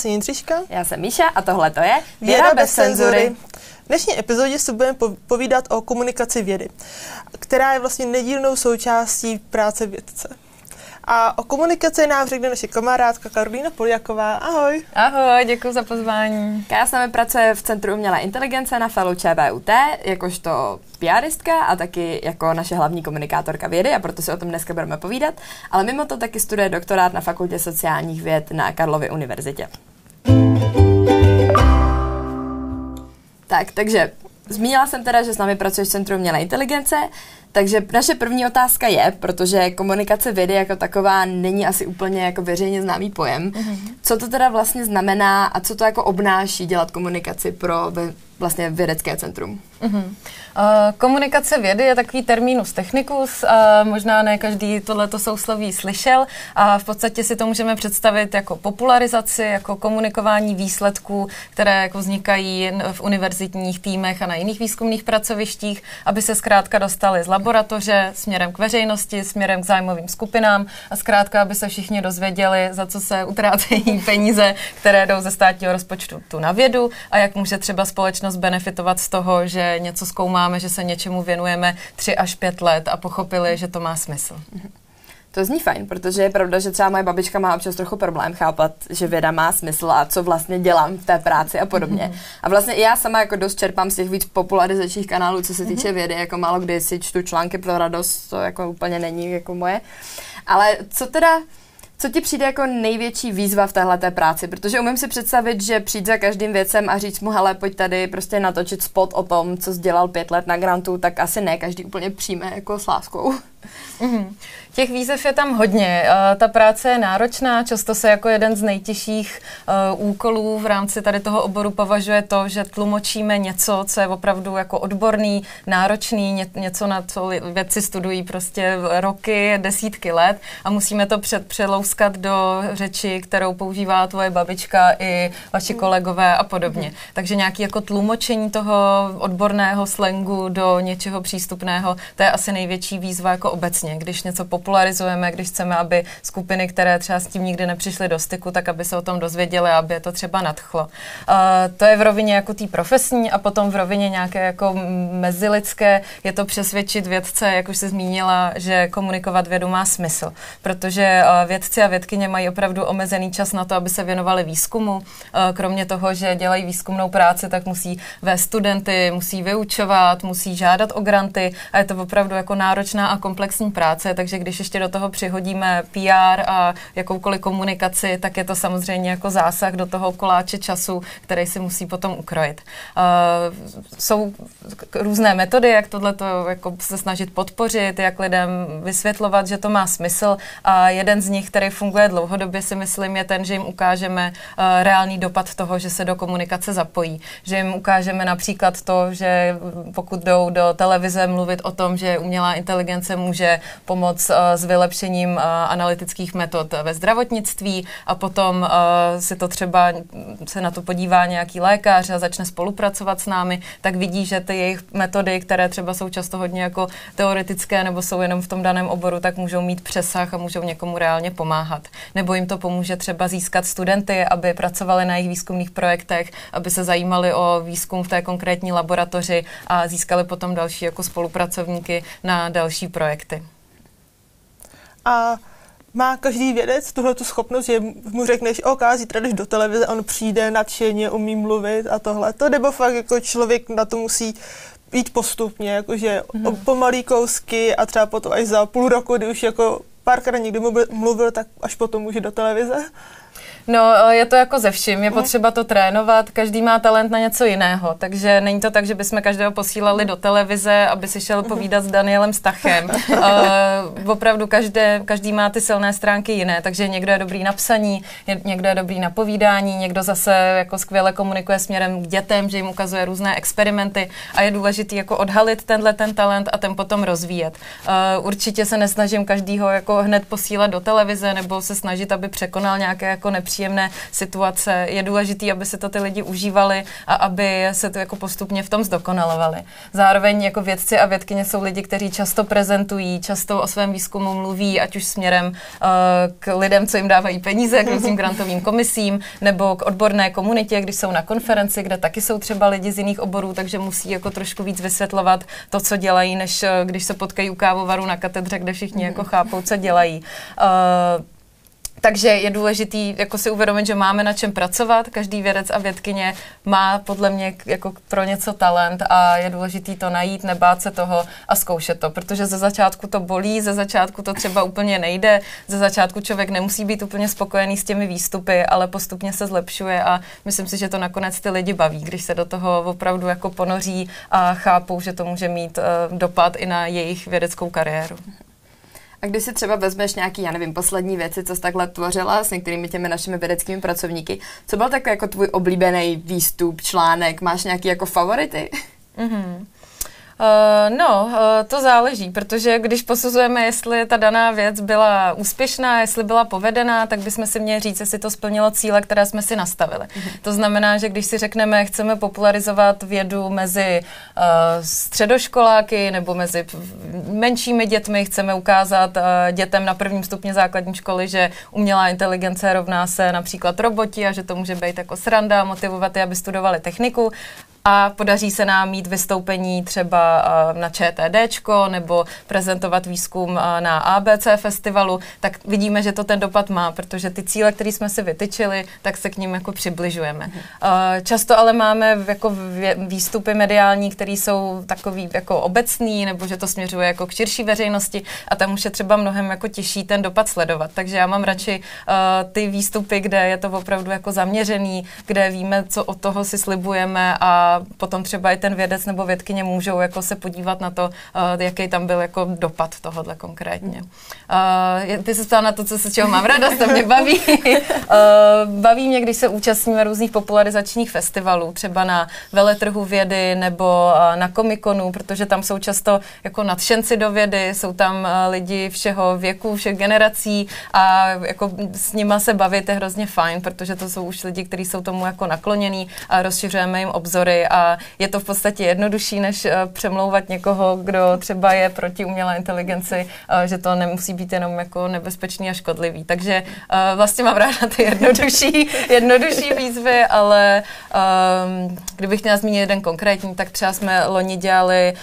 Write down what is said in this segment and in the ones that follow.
jsem Jindřiška. Já jsem Míša a tohle to je Věda, Věda bez cenzury. V dnešní epizodě si budeme povídat o komunikaci vědy, která je vlastně nedílnou součástí práce vědce. A o komunikaci nám řekne naše kamarádka Karolína Poliaková. Ahoj. Ahoj, děkuji za pozvání. Já s námi pracuje v Centru umělé inteligence na FELu ČVUT, jakožto PRistka a taky jako naše hlavní komunikátorka vědy a proto si o tom dneska budeme povídat. Ale mimo to taky studuje doktorát na Fakultě sociálních věd na Karlově univerzitě. Tak, takže zmínila jsem teda, že s námi pracuješ v Centru umělé inteligence, takže naše první otázka je, protože komunikace vědy jako taková není asi úplně jako veřejně známý pojem, mm-hmm. co to teda vlastně znamená a co to jako obnáší dělat komunikaci pro vlastně vědecké centrum? Mm-hmm. Uh, komunikace vědy je takový terminus technicus, uh, možná ne každý tohleto sousloví slyšel a v podstatě si to můžeme představit jako popularizaci, jako komunikování výsledků, které jako vznikají v univerzitních týmech a na jiných výzkumných pracovištích, aby se zkrátka dostali z laboratoře směrem k veřejnosti, směrem k zájmovým skupinám a zkrátka, aby se všichni dozvěděli, za co se utrácejí peníze, které jdou ze státního rozpočtu tu na vědu a jak může třeba společnost benefitovat z toho, že něco zkoumáme, že se něčemu věnujeme tři až pět let a pochopili, že to má smysl. To zní fajn, protože je pravda, že třeba moje babička má občas trochu problém chápat, že věda má smysl a co vlastně dělám v té práci a podobně. Mm-hmm. A vlastně já sama jako dost čerpám z těch víc popularizačních kanálů, co se týče mm-hmm. vědy, jako málo kdy si čtu články pro radost, to jako úplně není jako moje. Ale co teda co ti přijde jako největší výzva v téhle práci? Protože umím si představit, že přijít za každým věcem a říct mu, hele, pojď tady prostě natočit spot o tom, co jsi dělal pět let na grantu, tak asi ne každý úplně přijme jako s láskou. Mm-hmm. Těch výzev je tam hodně. Uh, ta práce je náročná, často se jako jeden z nejtěžších uh, úkolů v rámci tady toho oboru považuje to, že tlumočíme něco, co je opravdu jako odborný, náročný, ně, něco, na co vědci studují prostě roky, desítky let a musíme to před, přelouskat do řeči, kterou používá tvoje babička i vaši kolegové a podobně. Mm-hmm. Takže nějaký jako tlumočení toho odborného slangu do něčeho přístupného, to je asi největší výzva jako obecně, když něco popularizujeme, když chceme, aby skupiny, které třeba s tím nikdy nepřišly do styku, tak aby se o tom dozvěděli, aby je to třeba nadchlo. Uh, to je v rovině jako té profesní a potom v rovině nějaké jako mezilidské je to přesvědčit vědce, jak už se zmínila, že komunikovat vědu má smysl, protože uh, vědci a vědkyně mají opravdu omezený čas na to, aby se věnovali výzkumu. Uh, kromě toho, že dělají výzkumnou práci, tak musí vést studenty, musí vyučovat, musí žádat o granty a je to opravdu jako náročná a komplexní práce, takže když ještě do toho přihodíme PR a jakoukoliv komunikaci, tak je to samozřejmě jako zásah do toho koláče času, který si musí potom ukrojit. Uh, jsou různé metody, jak tohle jako se snažit podpořit, jak lidem vysvětlovat, že to má smysl a jeden z nich, který funguje dlouhodobě, si myslím, je ten, že jim ukážeme uh, reálný dopad toho, že se do komunikace zapojí. Že jim ukážeme například to, že pokud jdou do televize mluvit o tom, že umělá inteligence může pomoct uh, s vylepšením uh, analytických metod ve zdravotnictví a potom uh, si to třeba se na to podívá nějaký lékař a začne spolupracovat s námi, tak vidí, že ty jejich metody, které třeba jsou často hodně jako teoretické nebo jsou jenom v tom daném oboru, tak můžou mít přesah a můžou někomu reálně pomáhat. Nebo jim to pomůže třeba získat studenty, aby pracovali na jejich výzkumných projektech, aby se zajímali o výzkum v té konkrétní laboratoři a získali potom další jako spolupracovníky na další projekty. A má každý vědec tuhle tu schopnost, že mu řekneš, OK, zítra jdeš do televize, on přijde nadšeně, umí mluvit a tohle. To nebo fakt jako člověk na to musí jít postupně, jakože mm. pomalý kousky a třeba potom až za půl roku, kdy už jako párkrát někdo mluvil, tak až potom může do televize. No, je to jako ze vším, je potřeba to trénovat, každý má talent na něco jiného, takže není to tak, že bychom každého posílali do televize, aby si šel povídat s Danielem Stachem. uh, opravdu každé, každý má ty silné stránky jiné, takže někdo je dobrý na psaní, někdo je dobrý na povídání, někdo zase jako skvěle komunikuje směrem k dětem, že jim ukazuje různé experimenty a je důležité jako odhalit tenhle ten talent a ten potom rozvíjet. Uh, určitě se nesnažím každýho jako hned posílat do televize nebo se snažit, aby překonal nějaké jako nepříjemné nepříjemné situace. Je důležité, aby se to ty lidi užívali a aby se to jako postupně v tom zdokonalovali. Zároveň jako vědci a vědkyně jsou lidi, kteří často prezentují, často o svém výzkumu mluví, ať už směrem uh, k lidem, co jim dávají peníze, k různým grantovým komisím, nebo k odborné komunitě, když jsou na konferenci, kde taky jsou třeba lidi z jiných oborů, takže musí jako trošku víc vysvětlovat to, co dělají, než eh, když se potkají u kávovaru na katedře, kde všichni jako chápou, co dělají. Uh, takže je důležitý jako si uvědomit, že máme na čem pracovat. Každý vědec a vědkyně má podle mě jako pro něco talent a je důležitý to najít, nebát se toho a zkoušet to, protože ze začátku to bolí, ze začátku to třeba úplně nejde, ze začátku člověk nemusí být úplně spokojený s těmi výstupy, ale postupně se zlepšuje a myslím si, že to nakonec ty lidi baví, když se do toho opravdu jako ponoří a chápou, že to může mít uh, dopad i na jejich vědeckou kariéru. A když si třeba vezmeš nějaký, já nevím, poslední věci, co jsi takhle tvořila s některými těmi našimi vědeckými pracovníky, co byl takový jako tvůj oblíbený výstup, článek, máš nějaký jako favority? Mm-hmm. Uh, no, uh, to záleží, protože když posuzujeme, jestli ta daná věc byla úspěšná, jestli byla povedená, tak bychom si měli říct, jestli to splnilo cíle, které jsme si nastavili. Mm-hmm. To znamená, že když si řekneme, chceme popularizovat vědu mezi uh, středoškoláky nebo mezi menšími dětmi, chceme ukázat uh, dětem na prvním stupni základní školy, že umělá inteligence rovná se například roboti a že to může být jako sranda, motivovat je, aby studovali techniku, a podaří se nám mít vystoupení třeba na ČTD nebo prezentovat výzkum na ABC festivalu, tak vidíme, že to ten dopad má, protože ty cíle, které jsme si vytyčili, tak se k ním jako přibližujeme. Mhm. Často ale máme jako výstupy mediální, které jsou takový jako obecný, nebo že to směřuje jako k širší veřejnosti a tam už je třeba mnohem jako těžší ten dopad sledovat. Takže já mám radši ty výstupy, kde je to opravdu jako zaměřený, kde víme, co od toho si slibujeme a potom třeba i ten vědec nebo vědkyně můžou jako se podívat na to, uh, jaký tam byl jako dopad tohohle konkrétně. Uh, ty se ptala na to, co se čeho mám radost, to mě baví. uh, baví mě, když se účastníme různých popularizačních festivalů, třeba na veletrhu vědy nebo uh, na komikonu, protože tam jsou často jako nadšenci do vědy, jsou tam uh, lidi všeho věku, všech generací a jako s nima se bavit je hrozně fajn, protože to jsou už lidi, kteří jsou tomu jako naklonění a rozšiřujeme jim obzory a je to v podstatě jednodušší, než uh, přemlouvat někoho, kdo třeba je proti umělé inteligenci, uh, že to nemusí být jenom jako nebezpečný a škodlivý. Takže uh, vlastně mám ráda ty jednodušší, jednodušší výzvy, ale um, kdybych měla zmínit jeden konkrétní, tak třeba jsme loni dělali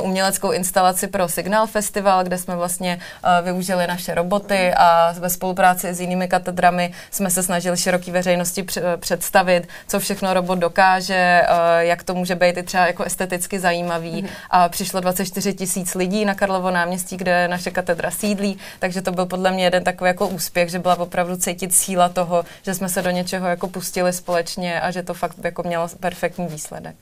uh, uměleckou instalaci pro Signál Festival, kde jsme vlastně uh, využili naše roboty a ve spolupráci s jinými katedrami jsme se snažili široký veřejnosti představit, co všechno robot dokáže, jak to může být i třeba jako esteticky zajímavý. Mm-hmm. A přišlo 24 tisíc lidí na Karlovo náměstí, kde naše katedra sídlí, takže to byl podle mě jeden takový jako úspěch, že byla opravdu cítit síla toho, že jsme se do něčeho jako pustili společně a že to fakt jako mělo perfektní výsledek.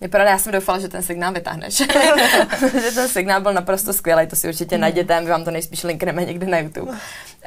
Je pravda, já jsem doufala, že ten signál vytáhneš. že ten signál byl naprosto skvělý, to si určitě mm. najděte, my vám to nejspíš linkneme někde na YouTube.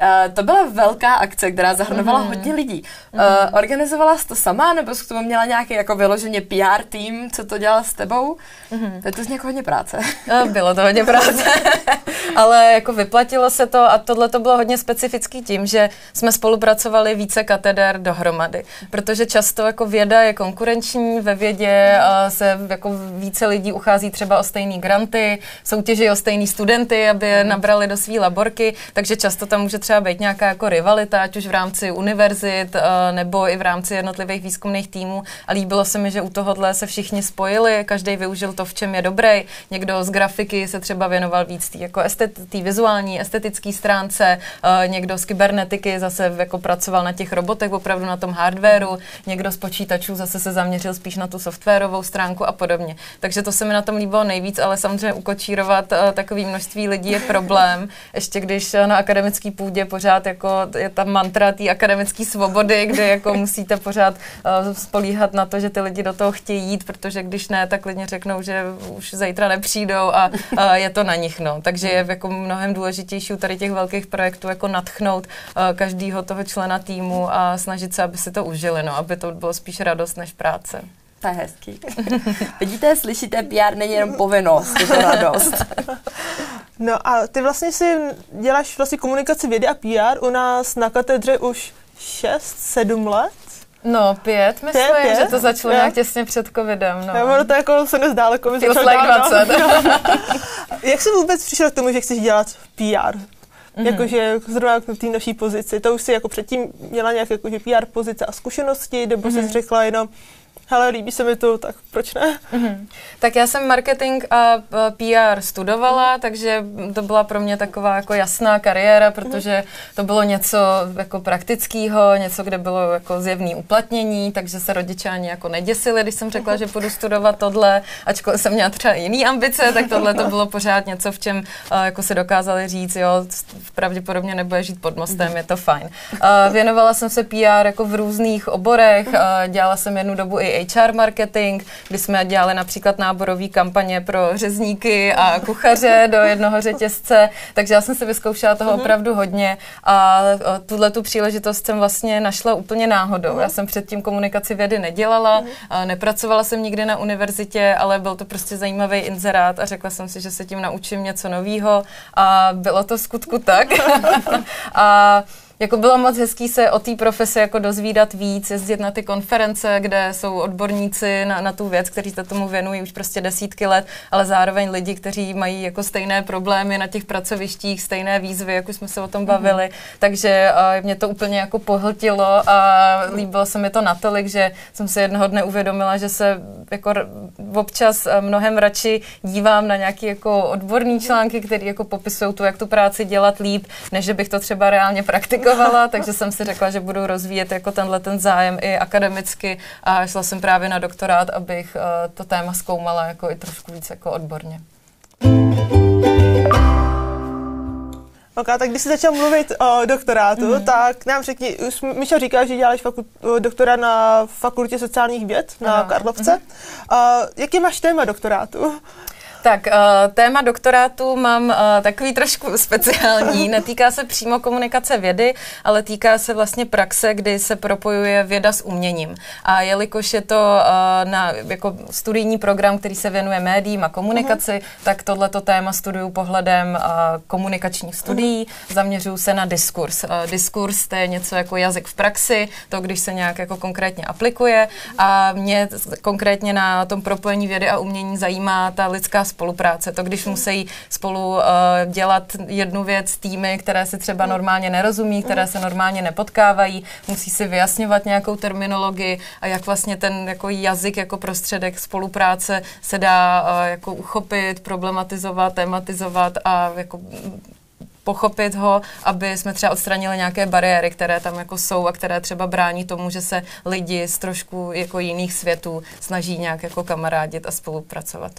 Uh, to byla velká akce, která zahrnovala mm. hodně lidí. Uh, organizovala jsi to sama, nebo jsi k tomu měla nějaký jako vyloženě PR tým, co to dělal s tebou? Mm. To je to z někoho hodně práce. No, bylo to hodně práce, ale jako vyplatilo se to a tohle to bylo hodně specifický tím, že jsme spolupracovali více kateder dohromady, protože často jako věda je konkurenční, ve vědě uh, se se jako více lidí uchází třeba o stejné granty, soutěží o stejný studenty, aby je nabrali do své laborky, takže často tam může třeba být nějaká jako rivalita, ať už v rámci univerzit eh, nebo i v rámci jednotlivých výzkumných týmů. A líbilo se mi, že u tohohle se všichni spojili, každý využil to, v čem je dobrý. Někdo z grafiky se třeba věnoval víc tý, jako estet, vizuální, estetické stránce, eh, někdo z kybernetiky zase jako pracoval na těch robotech, opravdu na tom hardwareu, někdo z počítačů zase se zaměřil spíš na tu softwarovou stránku a podobně. Takže to se mi na tom líbilo nejvíc, ale samozřejmě ukočírovat uh, takový množství lidí je problém. Ještě když na akademický půdě pořád jako je ta mantra té akademické svobody, kde jako musíte pořád uh, spolíhat na to, že ty lidi do toho chtějí jít, protože když ne, tak lidně řeknou, že už zítra nepřijdou a uh, je to na nich. No. Takže je jako mnohem důležitější u tady těch velkých projektů jako natchnout uh, každého toho člena týmu a snažit se, aby si to užili, no, aby to bylo spíš radost než práce. To je hezký. Vidíte, slyšíte, PR není jenom povinnost, je to radost. No a ty vlastně si děláš vlastně komunikaci vědy a PR u nás na katedře už šest, sedm let. No, pět, myslím, Pět, pět? že to začalo Jo. nějak těsně před covidem. No. No. Ono to jako se nezdáleko mi Feels začalo like dávno. 20. Jak jsi vůbec přišel k tomu, že chceš dělat PR? Mhm. Mm-hmm. Jakože zrovna k té naší pozici. To už si jako předtím měla nějaké jakože PR pozice a zkušenosti, nebo mm-hmm. jsi řekla jenom, hele, líbí se mi to, tak proč ne? Mhm. Tak já jsem marketing a PR studovala, takže to byla pro mě taková jako jasná kariéra, protože to bylo něco jako praktického, něco, kde bylo jako zjevné uplatnění, takže se rodiče ani jako neděsili, když jsem řekla, že půjdu studovat tohle, ačkoliv jsem měla třeba jiný ambice, tak tohle to bylo pořád něco, v čem a, jako se dokázali říct, jo, pravděpodobně nebude žít pod mostem, je to fajn. A věnovala jsem se PR jako v různých oborech, a dělala jsem jednu dobu i HR marketing, kdy jsme dělali například náborové kampaně pro řezníky a kuchaře do jednoho řetězce, takže já jsem si vyzkoušela toho opravdu hodně a tuhle tu příležitost jsem vlastně našla úplně náhodou. Já jsem předtím komunikaci vědy nedělala, a nepracovala jsem nikdy na univerzitě, ale byl to prostě zajímavý inzerát a řekla jsem si, že se tím naučím něco nového a bylo to v skutku tak. a jako bylo moc hezký se o té profesi jako dozvídat víc, jezdit na ty konference, kde jsou odborníci na, na tu věc, kteří se tomu věnují už prostě desítky let, ale zároveň lidi, kteří mají jako stejné problémy na těch pracovištích, stejné výzvy, jak už jsme se o tom bavili. Mm-hmm. Takže uh, mě to úplně jako pohltilo a líbilo se mi to natolik, že jsem se jednoho dne uvědomila, že se jako r- občas uh, mnohem radši dívám na nějaké jako odborné články, které jako popisují tu, jak tu práci dělat líp, než že bych to třeba reálně praktikovala aplikovala, takže jsem si řekla, že budu rozvíjet jako tenhle ten zájem i akademicky a šla jsem právě na doktorát, abych uh, to téma zkoumala jako i trošku víc jako odborně. Ok, tak když jsi začal mluvit o doktorátu, mm-hmm. tak nám řekni, už Mišo říká, že děláš fakult, doktora na fakultě sociálních věd na Ano. Karlovce. Mm-hmm. Uh, jaký máš téma doktorátu? Tak, uh, téma doktorátu mám uh, takový trošku speciální. Netýká se přímo komunikace vědy, ale týká se vlastně praxe, kdy se propojuje věda s uměním. A jelikož je to uh, na jako studijní program, který se věnuje médiím a komunikaci, uh-huh. tak tohleto téma studuju pohledem komunikačních studií. Uh-huh. Zaměřuju se na diskurs. Diskurs to je něco jako jazyk v praxi, to když se nějak jako konkrétně aplikuje. A mě konkrétně na tom propojení vědy a umění zajímá ta lidská spolupráce. To, když musí spolu uh, dělat jednu věc týmy, které si třeba normálně nerozumí, které se normálně nepotkávají, musí si vyjasňovat nějakou terminologii a jak vlastně ten jako jazyk jako prostředek spolupráce se dá uh, jako uchopit, problematizovat, tematizovat a jako pochopit ho, aby jsme třeba odstranili nějaké bariéry, které tam jako jsou a které třeba brání tomu, že se lidi z trošku jako jiných světů snaží nějak jako kamarádit a spolupracovat.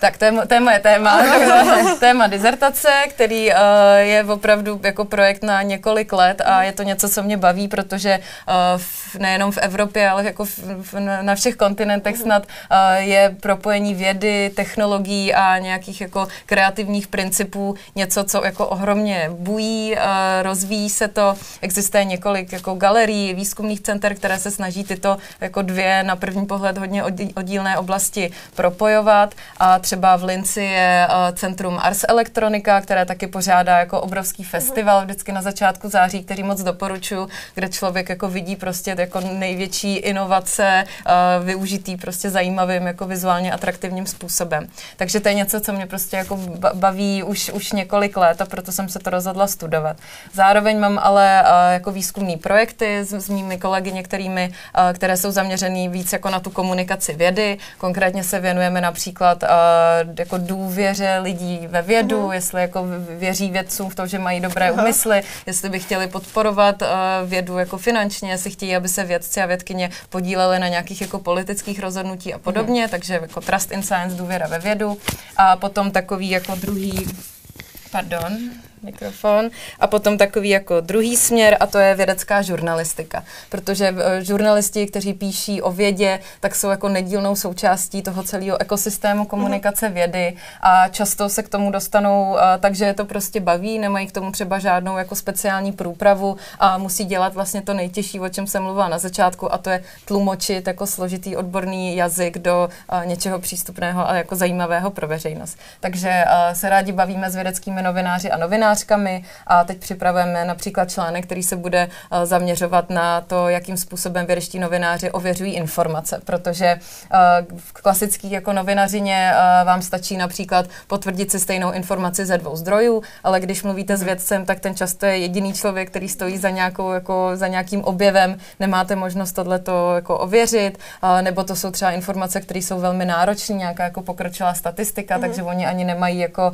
Tak to je, to je moje téma. téma dizertace, který uh, je opravdu jako projekt na několik let a je to něco, co mě baví, protože uh, v, nejenom v Evropě, ale jako v, v, na všech kontinentech snad uh, je propojení vědy, technologií a nějakých jako kreativních principů něco, co jako ohromně bují, uh, rozvíjí se to. Existuje několik jako galerií, výzkumných center, které se snaží tyto jako dvě na první pohled hodně oddí- oddílné oblasti propojovat a třeba v Linci je uh, centrum Ars Electronica, které taky pořádá jako obrovský festival vždycky na začátku září, který moc doporučuji, kde člověk jako vidí prostě jako největší inovace uh, využitý prostě zajímavým jako vizuálně atraktivním způsobem. Takže to je něco, co mě prostě jako ba- baví už, už několik let a proto jsem se to rozhodla studovat. Zároveň mám ale uh, jako výzkumné projekty s, s mými kolegy některými, které jsou zaměřený víc jako na tu komunikaci vědy. Konkrétně se věnujeme například jako důvěře lidí ve vědu, uh-huh. jestli jako věří vědcům v to, že mají dobré uh-huh. úmysly, jestli by chtěli podporovat uh, vědu jako finančně, jestli chtějí, aby se vědci a vědkyně podíleli na nějakých jako politických rozhodnutí a podobně, uh-huh. takže jako trust in science, důvěra ve vědu. A potom takový jako druhý, pardon, mikrofon. A potom takový jako druhý směr a to je vědecká žurnalistika. Protože uh, žurnalisti, kteří píší o vědě, tak jsou jako nedílnou součástí toho celého ekosystému komunikace vědy a často se k tomu dostanou uh, takže je to prostě baví, nemají k tomu třeba žádnou jako speciální průpravu a musí dělat vlastně to nejtěžší, o čem jsem mluvila na začátku a to je tlumočit jako složitý odborný jazyk do uh, něčeho přístupného a jako zajímavého pro veřejnost. Takže se rádi bavíme s vědeckými novináři a novináři novinářkami a teď připravujeme například článek, který se bude uh, zaměřovat na to, jakým způsobem vědeští novináři ověřují informace, protože uh, v klasický jako novinařině uh, vám stačí například potvrdit si stejnou informaci ze dvou zdrojů, ale když mluvíte s vědcem, tak ten často je jediný člověk, který stojí za, nějakou, jako, za nějakým objevem, nemáte možnost tohleto jako ověřit, nebo to jsou třeba informace, které jsou velmi náročné, nějaká jako pokročilá statistika, mm-hmm. takže oni ani nemají jako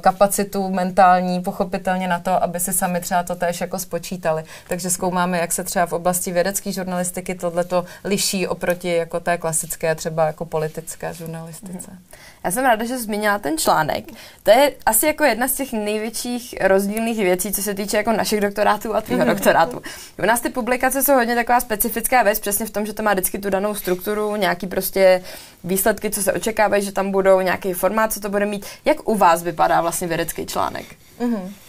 kapacitu mentální, pochopitelně na to, aby si sami třeba to též jako spočítali. Takže zkoumáme, jak se třeba v oblasti vědecké žurnalistiky tohleto liší oproti jako té klasické třeba jako politické žurnalistice. Mm-hmm. Já jsem ráda, že zmínila ten článek. To je asi jako jedna z těch největších rozdílných věcí, co se týče jako našich doktorátů a tvýho mm-hmm. doktorátu. U nás ty publikace jsou hodně taková specifická věc, přesně v tom, že to má vždycky tu danou strukturu, nějaký prostě výsledky, co se očekávají, že tam budou, nějaký formát, co to bude mít. Jak u vás vypadá vlastně vědecký článek? Mm-hmm.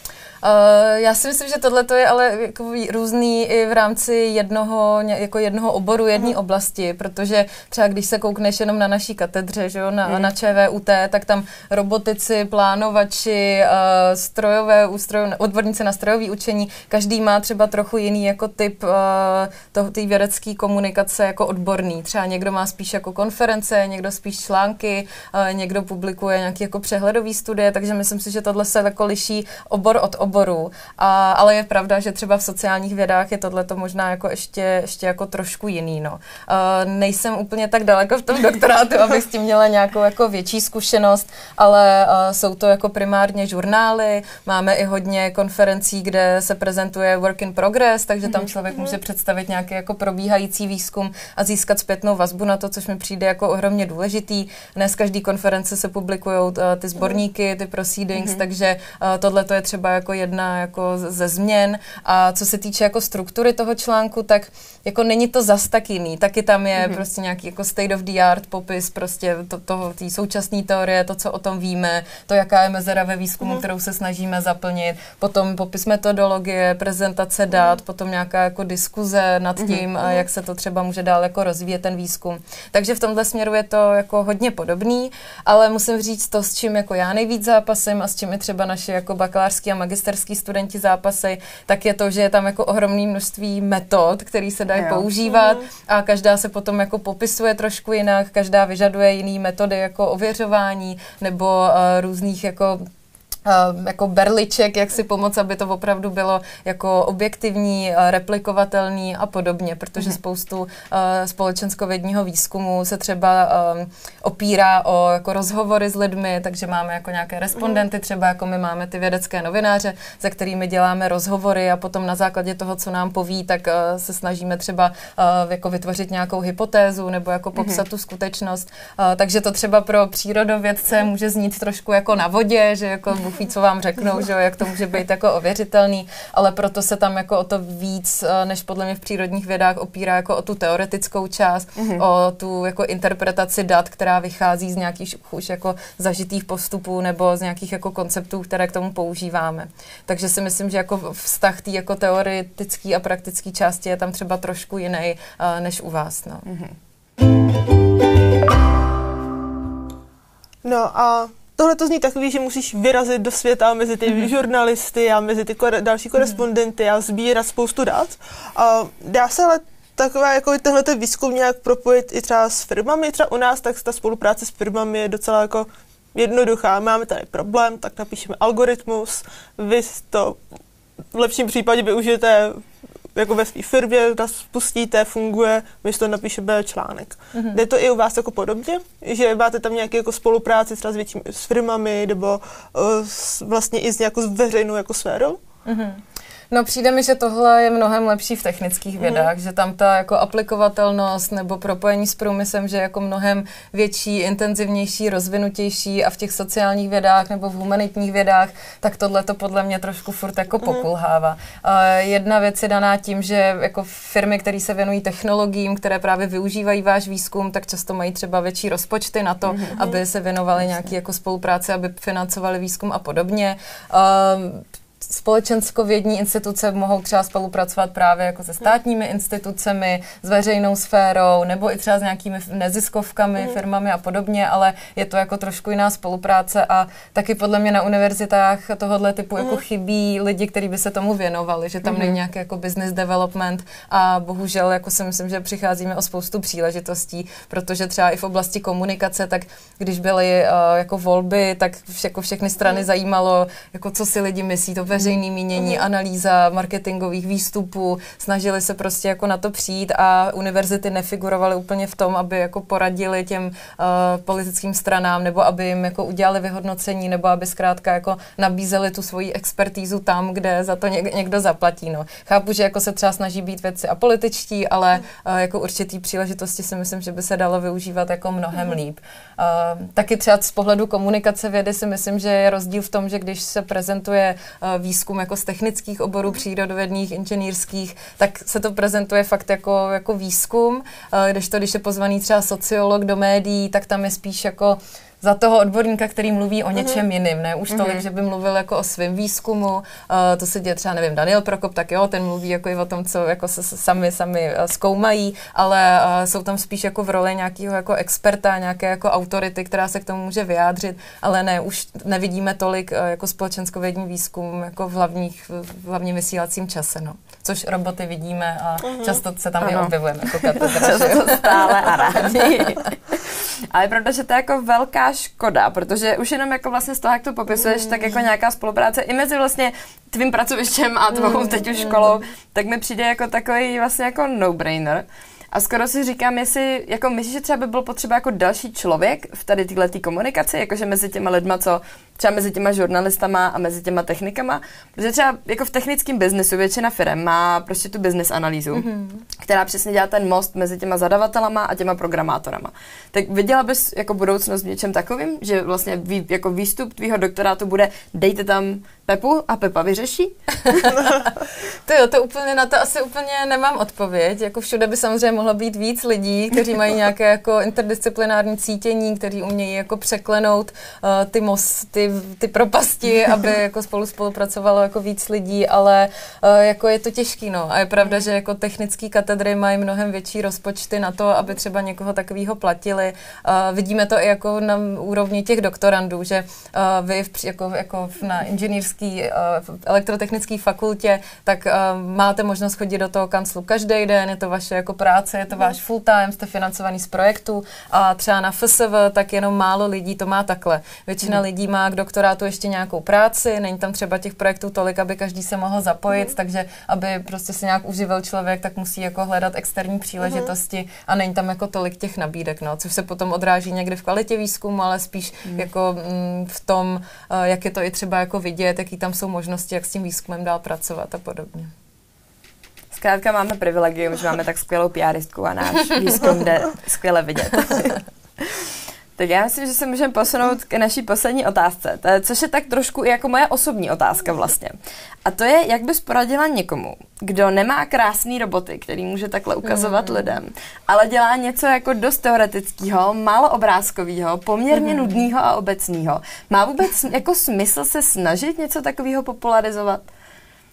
Uh, já si myslím, že tohle je ale jako různý i v rámci jednoho, jako jednoho oboru, jedné uh-huh. oblasti, protože třeba když se koukneš jenom na naší katedře, že jo, na, uh-huh. na ČVUT, tak tam robotici, plánovači, uh, strojové ústroj, odborníci na strojové učení, každý má třeba trochu jiný jako typ uh, té vědecké komunikace jako odborný. Třeba někdo má spíš jako konference, někdo spíš články, uh, někdo publikuje nějaké jako přehledové studie, takže myslím si, že tohle se jako liší obor od oboru oboru, a, ale je pravda, že třeba v sociálních vědách je tohle to možná jako ještě, ještě jako trošku jiný. No. Uh, nejsem úplně tak daleko v tom doktorátu, abych s tím měla nějakou jako větší zkušenost, ale uh, jsou to jako primárně žurnály, máme i hodně konferencí, kde se prezentuje work in progress, takže tam mhm. člověk může představit nějaký jako probíhající výzkum a získat zpětnou vazbu na to, což mi přijde jako ohromně důležitý. Dnes každý konference se publikují uh, ty sborníky, ty proceedings, mm-hmm. takže uh, tohle to je třeba jako jedna jako ze změn. A co se týče jako struktury toho článku, tak jako není to zas tak jiný. Taky tam je mm-hmm. prostě nějaký jako state of the art popis prostě to, toho, té současné teorie, to, co o tom víme, to, jaká je mezera ve výzkumu, mm-hmm. kterou se snažíme zaplnit, potom popis metodologie, prezentace dat, mm-hmm. potom nějaká jako diskuze nad mhm, tím, mm-hmm. jak se to třeba může dál jako rozvíjet ten výzkum. Takže v tomhle směru je to jako hodně podobný, ale musím říct to, s čím jako já nejvíc zápasím a s čím i třeba naše jako bakalářský a magisterský studenti zápasy, tak je to, že je tam jako ohromné množství metod, které se dají používat mm-hmm. a každá se potom jako popisuje trošku jinak, každá vyžaduje jiné metody jako ověřování nebo uh, různých jako jako berliček, jak si pomoct, aby to opravdu bylo jako objektivní, uh, replikovatelný a podobně, protože mm-hmm. spoustu uh, společenskovědního výzkumu se třeba um, opírá o jako rozhovory s lidmi, takže máme jako nějaké respondenty, mm-hmm. třeba jako my máme ty vědecké novináře, za kterými děláme rozhovory a potom na základě toho, co nám poví, tak uh, se snažíme třeba uh, jako vytvořit nějakou hypotézu nebo jako popsat mm-hmm. tu skutečnost. Uh, takže to třeba pro přírodovědce může znít trošku jako na vodě, že jako bufí, co vám řeknou, že jo, jak to může být jako ověřitelný, ale proto se tam jako o to víc, eh, než podle mě v přírodních vědách opírá jako o tu teoretickou část, mm-hmm. o tu jako interpretaci dat, která vychází z nějakých už jako zažitých postupů nebo z nějakých jako konceptů, které k tomu používáme. Takže si myslím, že jako vztah té jako teoretické a praktické části je tam třeba trošku jiný uh, než u vás. No. Mm-hmm. No a tohle to zní takový, že musíš vyrazit do světa mezi ty mm-hmm. žurnalisty a mezi ty kore- další korespondenty mm-hmm. a sbírat spoustu dat. A dá se ale taková jako tenhle výzkum nějak propojit i třeba s firmami. Třeba u nás tak ta spolupráce s firmami je docela jako jednoduchá. Máme tady problém, tak napíšeme algoritmus, vy to v lepším případě využijete jako ve své firmě, ta spustíte, funguje, my si to napíšeme článek. Mm-hmm. Jde to i u vás jako podobně, že máte tam nějaké jako spolupráci třeba s většími s firmami nebo uh, s, vlastně i s nějakou veřejnou jako sférou? Mm-hmm. No přijde mi, že tohle je mnohem lepší v technických vědách, mm. že tam ta jako aplikovatelnost nebo propojení s průmyslem, že je jako mnohem větší, intenzivnější, rozvinutější a v těch sociálních vědách nebo v humanitních vědách, tak tohle to podle mě trošku furt jako mm. pokulhává. Uh, jedna věc je daná tím, že jako firmy, které se věnují technologiím, které právě využívají váš výzkum, tak často mají třeba větší rozpočty na to, mm. aby se věnovali nějaký jako spolupráci, aby financovali výzkum a podobně. Uh, společenskovědní instituce mohou třeba spolupracovat právě jako se státními institucemi, s veřejnou sférou, nebo i třeba s nějakými neziskovkami, mm. firmami a podobně, ale je to jako trošku jiná spolupráce a taky podle mě na univerzitách tohohle typu jako chybí lidi, kteří by se tomu věnovali, že tam není nějaký jako business development a bohužel jako si myslím, že přicházíme o spoustu příležitostí, protože třeba i v oblasti komunikace, tak když byly uh, jako volby, tak jako všechny strany zajímalo, jako co si lidi myslí, to veřejné mínění, mm. analýza marketingových výstupů, snažili se prostě jako na to přijít a univerzity nefigurovaly úplně v tom, aby jako poradili těm uh, politickým stranám nebo aby jim jako udělali vyhodnocení nebo aby zkrátka jako nabízeli tu svoji expertízu tam, kde za to někdo zaplatí. No. Chápu, že jako se třeba snaží být věci apolitičtí, ale uh, jako určitý příležitosti si myslím, že by se dalo využívat jako mnohem mhm. líp. Uh, taky třeba z pohledu komunikace vědy si myslím, že je rozdíl v tom, že když se prezentuje uh, výzkum jako z technických oborů, přírodovědných, inženýrských, tak se to prezentuje fakt jako, jako výzkum, uh, když to, když je pozvaný třeba sociolog do médií, tak tam je spíš jako za toho odborníka, který mluví o něčem mm-hmm. jiným, ne už tolik, mm-hmm. že by mluvil jako o svém výzkumu, uh, to se děje třeba, nevím, Daniel Prokop, tak jo, ten mluví jako i o tom, co jako se sami, sami uh, zkoumají, ale uh, jsou tam spíš jako v roli nějakého jako experta, nějaké jako autority, která se k tomu může vyjádřit, ale ne, už nevidíme tolik uh, jako společenskovědní výzkum jako v, hlavních, v hlavním vysílacím čase, no. Což roboty vidíme a mm-hmm. často se tam ano. i objevujeme jako katedra. stále a rádi. ale je pravda, že to je jako velká škoda, protože už jenom jako vlastně z toho, jak to popisuješ, mm. tak jako nějaká spolupráce i mezi vlastně tvým pracovištěm a tvou mm. teď už školou, tak mi přijde jako takový vlastně jako no-brainer. A skoro si říkám, jestli, jako myslíš, že třeba by bylo potřeba jako další člověk v tady téhle komunikaci, jakože mezi těma lidma, co třeba mezi těma žurnalistama a mezi těma technikama, protože třeba jako v technickém biznesu většina firm má prostě tu business analýzu, mm-hmm. která přesně dělá ten most mezi těma zadavatelama a těma programátorama. Tak viděla bys jako budoucnost v něčem takovým, že vlastně vý, jako výstup tvýho doktorátu bude dejte tam Pepu a Pepa vyřeší? to jo, to úplně na to asi úplně nemám odpověď. Jako všude by samozřejmě mohlo být víc lidí, kteří mají nějaké jako interdisciplinární cítění, kteří umějí jako překlenout uh, ty mosty, ty propasti, aby jako spolu spolupracovalo jako víc lidí, ale uh, jako je to těžký, no. A je pravda, že jako technické katedry mají mnohem větší rozpočty na to, aby třeba někoho takového platili. Uh, vidíme to i jako na úrovni těch doktorandů, že uh, vy v, jako, jako na inženýrské technický, uh, elektrotechnické fakultě, tak uh, máte možnost chodit do toho kanclu každý den, je to vaše jako práce, je to váš full time, jste financovaný z projektu a třeba na FSV tak jenom málo lidí to má takhle. Většina mm. lidí má k doktorátu ještě nějakou práci, není tam třeba těch projektů tolik, aby každý se mohl zapojit, mm. takže aby prostě se nějak uživil člověk, tak musí jako hledat externí příležitosti mm. a není tam jako tolik těch nabídek, no, což se potom odráží někdy v kvalitě výzkumu, ale spíš mm. jako mm, v tom, uh, jak je to i třeba jako vidět, jaký tam jsou možnosti, jak s tím výzkumem dál pracovat a podobně. Zkrátka máme privilegium, že máme tak skvělou PRistku a náš výzkum jde skvěle vidět. Tak já myslím, že se můžeme posunout k naší poslední otázce, což je tak trošku i jako moje osobní otázka vlastně. A to je, jak bys poradila někomu, kdo nemá krásný roboty, který může takhle ukazovat mm. lidem, ale dělá něco jako dost teoretického, málo obrázkového, poměrně mm. nudného a obecného. Má vůbec jako smysl se snažit něco takového popularizovat?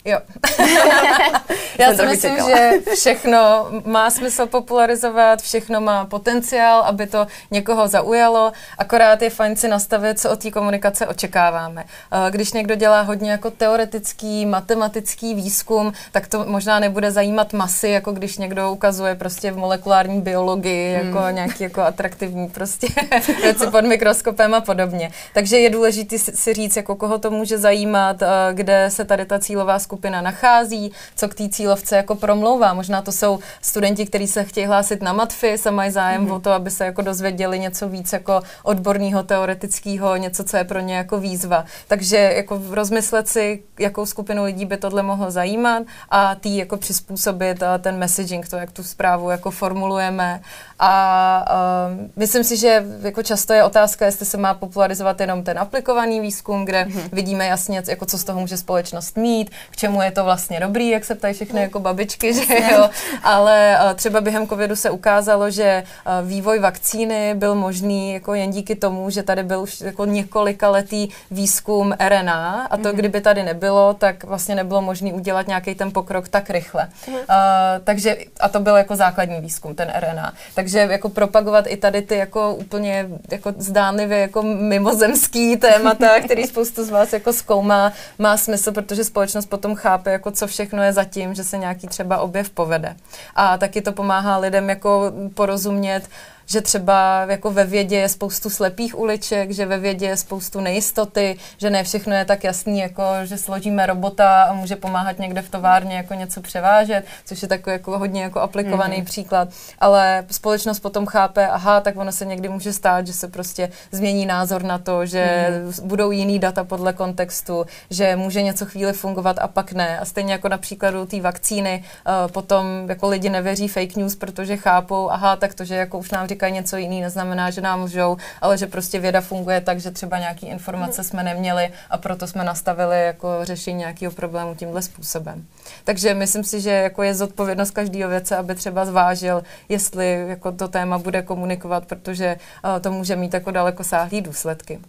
Jo. Já si myslím, čekala. že všechno má smysl popularizovat, všechno má potenciál, aby to někoho zaujalo, akorát je fajn si nastavit, co od té komunikace očekáváme. Když někdo dělá hodně jako teoretický, matematický výzkum, tak to možná nebude zajímat masy, jako když někdo ukazuje prostě v molekulární biologii hmm. jako nějaký jako atraktivní prostě věci pod mikroskopem a podobně. Takže je důležité si říct, jako koho to může zajímat, kde se tady ta cílová skupina skupina nachází, co k té cílovce jako promlouvá. Možná to jsou studenti, kteří se chtějí hlásit na matfis a mají zájem mm-hmm. o to, aby se jako dozvěděli něco víc jako odborného, teoretického, něco, co je pro ně jako výzva. Takže jako rozmyslet si, jakou skupinu lidí by tohle mohlo zajímat a tý jako přizpůsobit a ten messaging, to, jak tu zprávu jako formulujeme. A uh, myslím si, že jako často je otázka, jestli se má popularizovat jenom ten aplikovaný výzkum, kde mm-hmm. vidíme jasně, jako co z toho může společnost mít, k čemu je to vlastně dobrý, jak se ptají všechny jako babičky, že jo. Ale uh, třeba během covidu se ukázalo, že uh, vývoj vakcíny byl možný jako jen díky tomu, že tady byl už jako několika letý výzkum RNA a to, mm-hmm. kdyby tady nebylo, tak vlastně nebylo možné udělat nějaký ten pokrok tak rychle. Mm-hmm. Uh, takže, a to byl jako základní výzkum, ten RNA. Takže jako propagovat i tady ty jako úplně jako zdánlivě jako mimozemský témata, který spoustu z vás jako zkoumá, má smysl, protože společnost potom chápe, jako co všechno je zatím, že se nějaký třeba objev povede. A taky to pomáhá lidem jako porozumět, že třeba jako ve vědě je spoustu slepých uliček, že ve vědě je spoustu nejistoty, že ne všechno je tak jasný, jako že složíme robota a může pomáhat někde v továrně jako něco převážet, což je takový jako hodně jako aplikovaný mm-hmm. příklad. Ale společnost potom chápe, aha, tak ono se někdy může stát, že se prostě změní názor na to, že mm-hmm. budou jiný data podle kontextu, že může něco chvíli fungovat a pak ne. A stejně jako na příkladu té vakcíny, uh, potom jako lidi nevěří fake news, protože chápou, aha, tak to, že jako už nám říkají něco jiný, neznamená, že nám můžou, ale že prostě věda funguje tak, že třeba nějaký informace jsme neměli a proto jsme nastavili jako řešení nějakého problému tímhle způsobem. Takže myslím si, že jako je zodpovědnost každého věce, aby třeba zvážil, jestli jako to téma bude komunikovat, protože uh, to může mít jako daleko sáhlý důsledky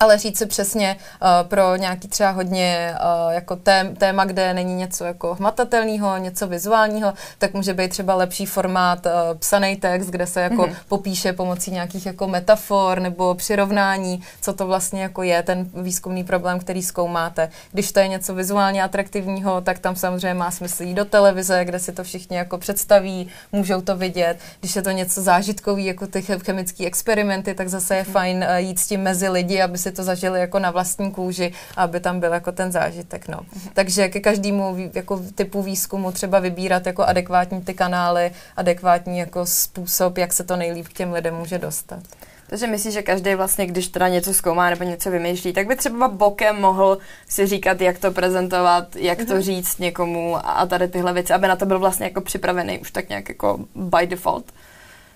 ale říct si přesně uh, pro nějaký třeba hodně uh, jako tém, téma, kde není něco jako hmatatelného, něco vizuálního, tak může být třeba lepší formát uh, psaný text, kde se jako mm-hmm. popíše pomocí nějakých jako metafor nebo přirovnání, co to vlastně jako je ten výzkumný problém, který zkoumáte. Když to je něco vizuálně atraktivního, tak tam samozřejmě má smysl jít do televize, kde si to všichni jako představí, můžou to vidět. Když je to něco zážitkový, jako ty chemické experimenty, tak zase je mm-hmm. fajn uh, jít s tím mezi lidi, aby si si to zažili jako na vlastní kůži, aby tam byl jako ten zážitek. No. Mhm. Takže ke každému jako typu výzkumu třeba vybírat jako adekvátní ty kanály, adekvátní jako způsob, jak se to nejlíp k těm lidem může dostat. Takže myslíš, že každý vlastně, když teda něco zkoumá nebo něco vymýšlí, tak by třeba bokem mohl si říkat, jak to prezentovat, jak to mhm. říct někomu a tady tyhle věci, aby na to byl vlastně jako připravený už tak nějak jako by default.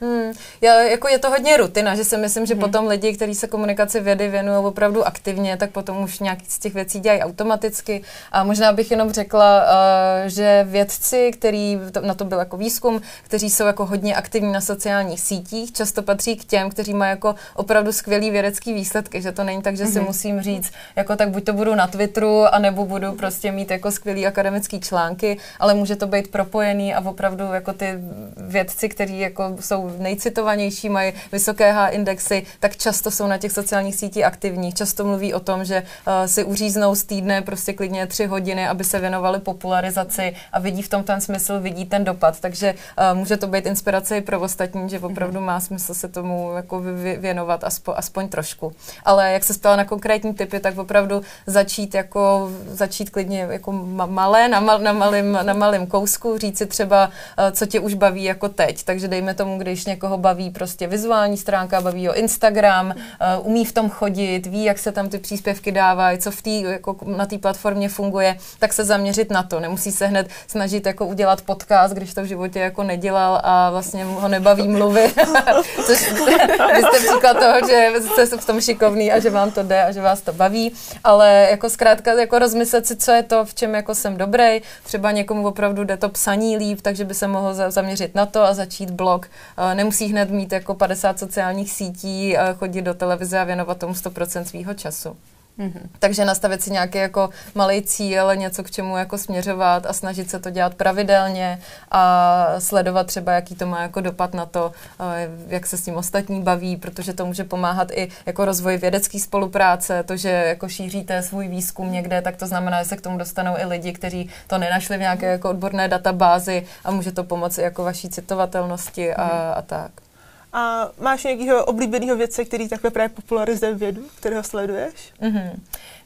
Hmm. Já, jako je to hodně rutina, že si myslím, že hmm. potom lidi, kteří se komunikaci vědy věnují opravdu aktivně, tak potom už nějaký z těch věcí dělají automaticky. A možná bych jenom řekla, uh, že vědci, který to, na to byl jako výzkum, kteří jsou jako hodně aktivní na sociálních sítích, často patří k těm, kteří mají jako opravdu skvělý vědecký výsledky, že to není tak, že si hmm. musím říct, jako tak buď to budu na Twitteru, anebo budu prostě mít jako skvělý akademický články, ale může to být propojený a opravdu jako ty vědci, kteří jako jsou nejcitovanější, mají vysoké H indexy, tak často jsou na těch sociálních sítích aktivní. Často mluví o tom, že uh, si uříznou z týdne prostě klidně tři hodiny, aby se věnovali popularizaci a vidí v tom ten smysl, vidí ten dopad. Takže uh, může to být inspirace i pro ostatní, že opravdu má smysl se tomu jako věnovat aspo, aspoň trošku. Ale jak se stala na konkrétní typy, tak opravdu začít jako začít klidně jako malé, na, mal, na, malým, na malým kousku, říct si třeba, uh, co tě už baví jako teď. Takže dejme tomu, když když někoho baví prostě vizuální stránka, baví ho Instagram, uh, umí v tom chodit, ví, jak se tam ty příspěvky dávají, co v tý, jako na té platformě funguje, tak se zaměřit na to. Nemusí se hned snažit jako udělat podcast, když to v životě jako nedělal a vlastně ho nebaví mluvit. Což vy jste příklad toho, že jste v tom šikovný a že vám to jde a že vás to baví, ale jako zkrátka jako rozmyslet si, co je to, v čem jako jsem dobrý. Třeba někomu opravdu jde to psaní líp, takže by se mohl zaměřit na to a začít blog nemusí hned mít jako 50 sociálních sítí, chodit do televize a věnovat tomu 100% svého času. Mm-hmm. Takže nastavit si nějaký jako malý cíl, něco k čemu jako směřovat a snažit se to dělat pravidelně a sledovat třeba, jaký to má jako dopad na to, jak se s tím ostatní baví, protože to může pomáhat i jako rozvoj vědecké spolupráce, to, že jako šíříte svůj výzkum někde, tak to znamená, že se k tomu dostanou i lidi, kteří to nenašli v nějaké jako odborné databázi a může to pomoci jako vaší citovatelnosti a, mm-hmm. a tak. A máš nějakého oblíbeného věce, který takhle právě popularizuje vědu, kterého sleduješ? Mm-hmm.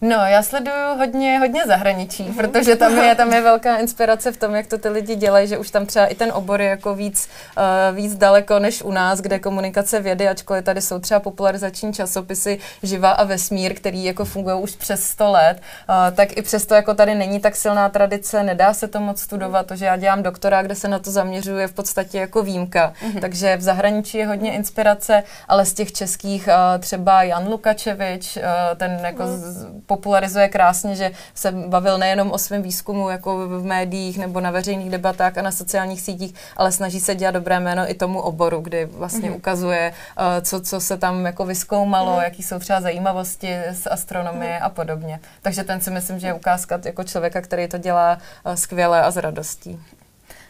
No, já sleduju hodně, hodně zahraničí, mm-hmm. protože tam je, tam je velká inspirace v tom, jak to ty lidi dělají, že už tam třeba i ten obor je jako víc, uh, víc daleko než u nás, kde komunikace vědy, ačkoliv tady jsou třeba popularizační časopisy Živa a Vesmír, který jako fungují už přes 100 let, uh, tak i přesto jako tady není tak silná tradice, nedá se to moc studovat, to, že já dělám doktora, kde se na to zaměřuje v podstatě jako výjimka. Mm-hmm. Takže v zahraničí je hodně inspirace, ale z těch českých uh, třeba Jan Lukačevič, uh, ten jako mm. z, popularizuje krásně, že se bavil nejenom o svém výzkumu jako v médiích nebo na veřejných debatách a na sociálních sítích, ale snaží se dělat dobré jméno i tomu oboru, kdy vlastně mm. ukazuje, uh, co, co se tam jako vyskoumalo, mm. jaký jsou třeba zajímavosti z astronomie mm. a podobně. Takže ten si myslím, že je ukázka jako člověka, který to dělá uh, skvěle a s radostí.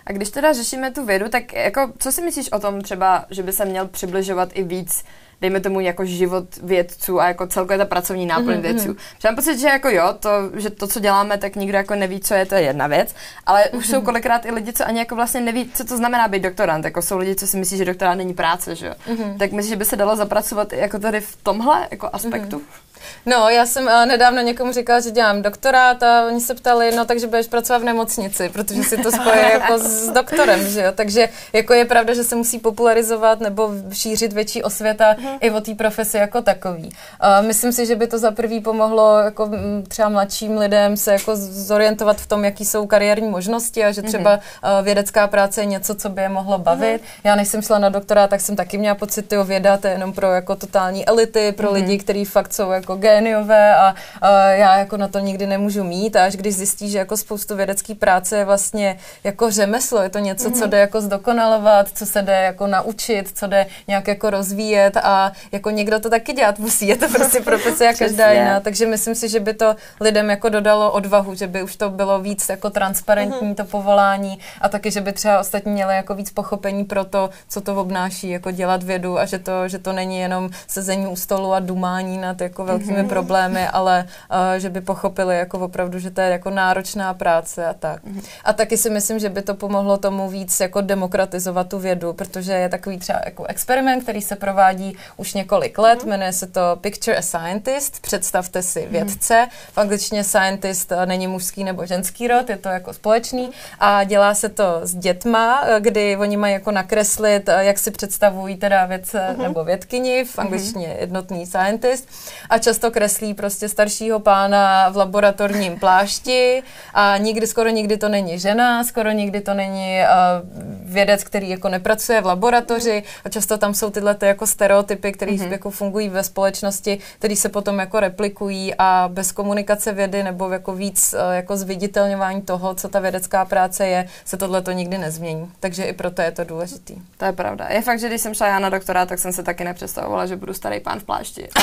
A když teda řešíme tu vědu, tak jako, co si myslíš o tom třeba, že by se měl přibližovat i víc dejme tomu jako život vědců a jako celkově ta pracovní náplň mm-hmm. vědců. Že mám pocit, že jako jo, to, že to, co děláme, tak nikdo jako neví, co je, to je jedna věc, ale mm-hmm. už jsou kolikrát i lidi, co ani jako vlastně neví, co to znamená být doktorant, jako jsou lidi, co si myslí, že doktorant není práce, že jo. Mm-hmm. Tak myslíš, že by se dalo zapracovat jako tady v tomhle jako aspektu? Mm-hmm. No, já jsem uh, nedávno někomu říkala, že dělám doktorát a oni se ptali, no takže budeš pracovat v nemocnici, protože si to spojí jako s doktorem, že jo. Takže jako je pravda, že se musí popularizovat nebo šířit větší osvěta uh-huh. i o té profesi jako takový. Uh, myslím si, že by to za prvý pomohlo jako třeba mladším lidem se jako zorientovat v tom, jaký jsou kariérní možnosti a že mhm. třeba uh, vědecká práce je něco, co by je mohlo bavit. Uh-huh. Já než jsem šla na doktorát, tak jsem taky měla pocit, že věda to je jenom pro jako totální elity, pro uh-huh. lidi, kteří fakt jsou jako géniové a, a já jako na to nikdy nemůžu mít a až když zjistí, že jako spoustu vědecké práce je vlastně jako řemeslo, je to něco, mm-hmm. co mhm. jde jako zdokonalovat, co se jde jako naučit, co jde nějak jako rozvíjet a jako někdo to taky dělat musí, je to prostě profese a každá jiná, takže myslím si, že by to lidem jako dodalo odvahu, že by už to bylo víc jako transparentní mm-hmm. to povolání a taky, že by třeba ostatní měli jako víc pochopení pro to, co to obnáší, jako dělat vědu a že to, že to není jenom sezení u stolu a dumání nad jako velkými mm-hmm. problémy, ale uh, že by pochopili jako opravdu, že to je jako náročná práce a tak. Mm-hmm. A taky si myslím, že by to pomohlo tomu víc jako demokratizovat tu vědu, protože je takový třeba jako experiment, který se provádí už několik let, mm-hmm. jmenuje se to Picture a Scientist, představte si mhm. vědce, mm-hmm. v angličtině scientist eh, není mužský nebo ženský rod, je to jako společný a dělá se to s dětma, eh, kdy oni mají jako nakreslit, jak si představují teda vědce mm-hmm. nebo vědkyni, v angličtině mhm. jednotný scientist a často kreslí prostě staršího pána v laboratorním plášti a nikdy, skoro nikdy to není žena, skoro nikdy to není uh, vědec, který jako nepracuje v laboratoři a často tam jsou tyhle ty jako stereotypy, které mm-hmm. jako fungují ve společnosti, které se potom jako replikují a bez komunikace vědy nebo jako víc uh, jako zviditelňování toho, co ta vědecká práce je, se tohle to nikdy nezmění. Takže i proto je to důležitý. To je pravda. Je fakt, že když jsem šla já na doktora, tak jsem se taky nepředstavovala, že budu starý pán v plášti. A,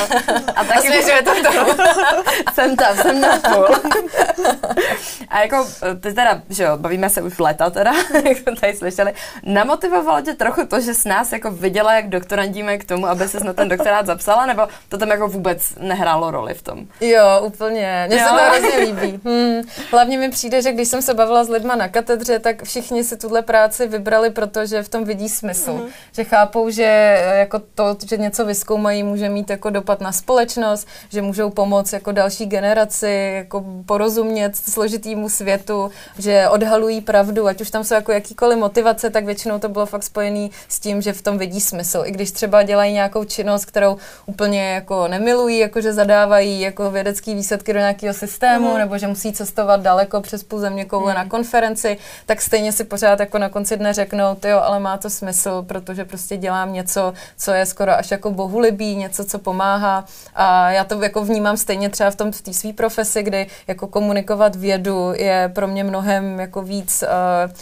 a taky a to jsem tam, jsem na půl. a jako, ty teda, že jo, bavíme se už leta teda, jak jsme tady slyšeli. Namotivovalo tě trochu to, že s nás jako viděla, jak doktorandíme k tomu, aby se na ten doktorát zapsala, nebo to tam jako vůbec nehrálo roli v tom? Jo, úplně. Mně se to hrozně líbí. Hmm. Hlavně mi přijde, že když jsem se bavila s lidma na katedře, tak všichni si tuhle práci vybrali, protože v tom vidí smysl. Mm-hmm. Že chápou, že jako to, že něco vyskoumají, může mít jako dopad na společnost, že můžou pomoct jako další generaci jako porozumět složitýmu světu, že odhalují pravdu, ať už tam jsou jako jakýkoliv motivace, tak většinou to bylo fakt spojený s tím, že v tom vidí smysl. I když třeba dělají nějakou činnost, kterou úplně jako nemilují, jako že zadávají jako vědecké výsledky do nějakého systému, mm. nebo že musí cestovat daleko přes půl země koule mm. na konferenci, tak stejně si pořád jako na konci dne řeknou, jo, ale má to smysl, protože prostě dělám něco, co je skoro až jako bohulibý, něco, co pomáhá. A já to jako vnímám stejně třeba v tom v té své profesi, kdy jako komunikovat vědu je pro mě mnohem jako víc uh,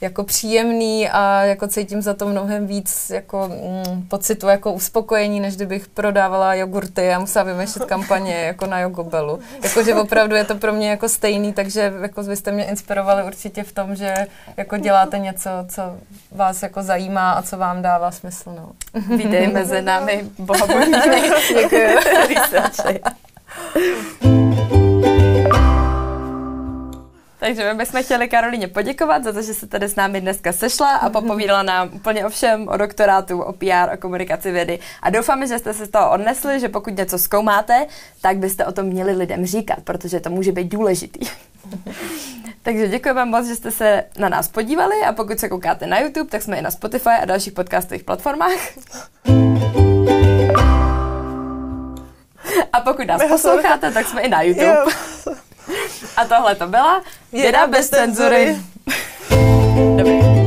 jako příjemný a jako cítím za to mnohem víc jako mm, pocitu jako uspokojení, než kdybych prodávala jogurty a musela vymýšlet kampaně jako na jogobelu. Jakože opravdu je to pro mě jako stejný, takže jako vy jste mě inspirovali určitě v tom, že jako děláte něco, co vás jako zajímá a co vám dává smysl. No. Vítej mezi námi, bohabojní. Děkuji. Takže my bychom chtěli Karolíně poděkovat za to, že se tady s námi dneska sešla a popovídala nám úplně o všem, o doktorátu, o PR, o komunikaci vědy. A doufáme, že jste se z toho odnesli, že pokud něco zkoumáte, tak byste o tom měli lidem říkat, protože to může být důležitý. Takže děkujeme moc, že jste se na nás podívali a pokud se koukáte na YouTube, tak jsme i na Spotify a dalších podcastových platformách. A pokud nás posloucháte, tak jsme i na YouTube. A tohle to byla Věda bez cenzury. Dobrý.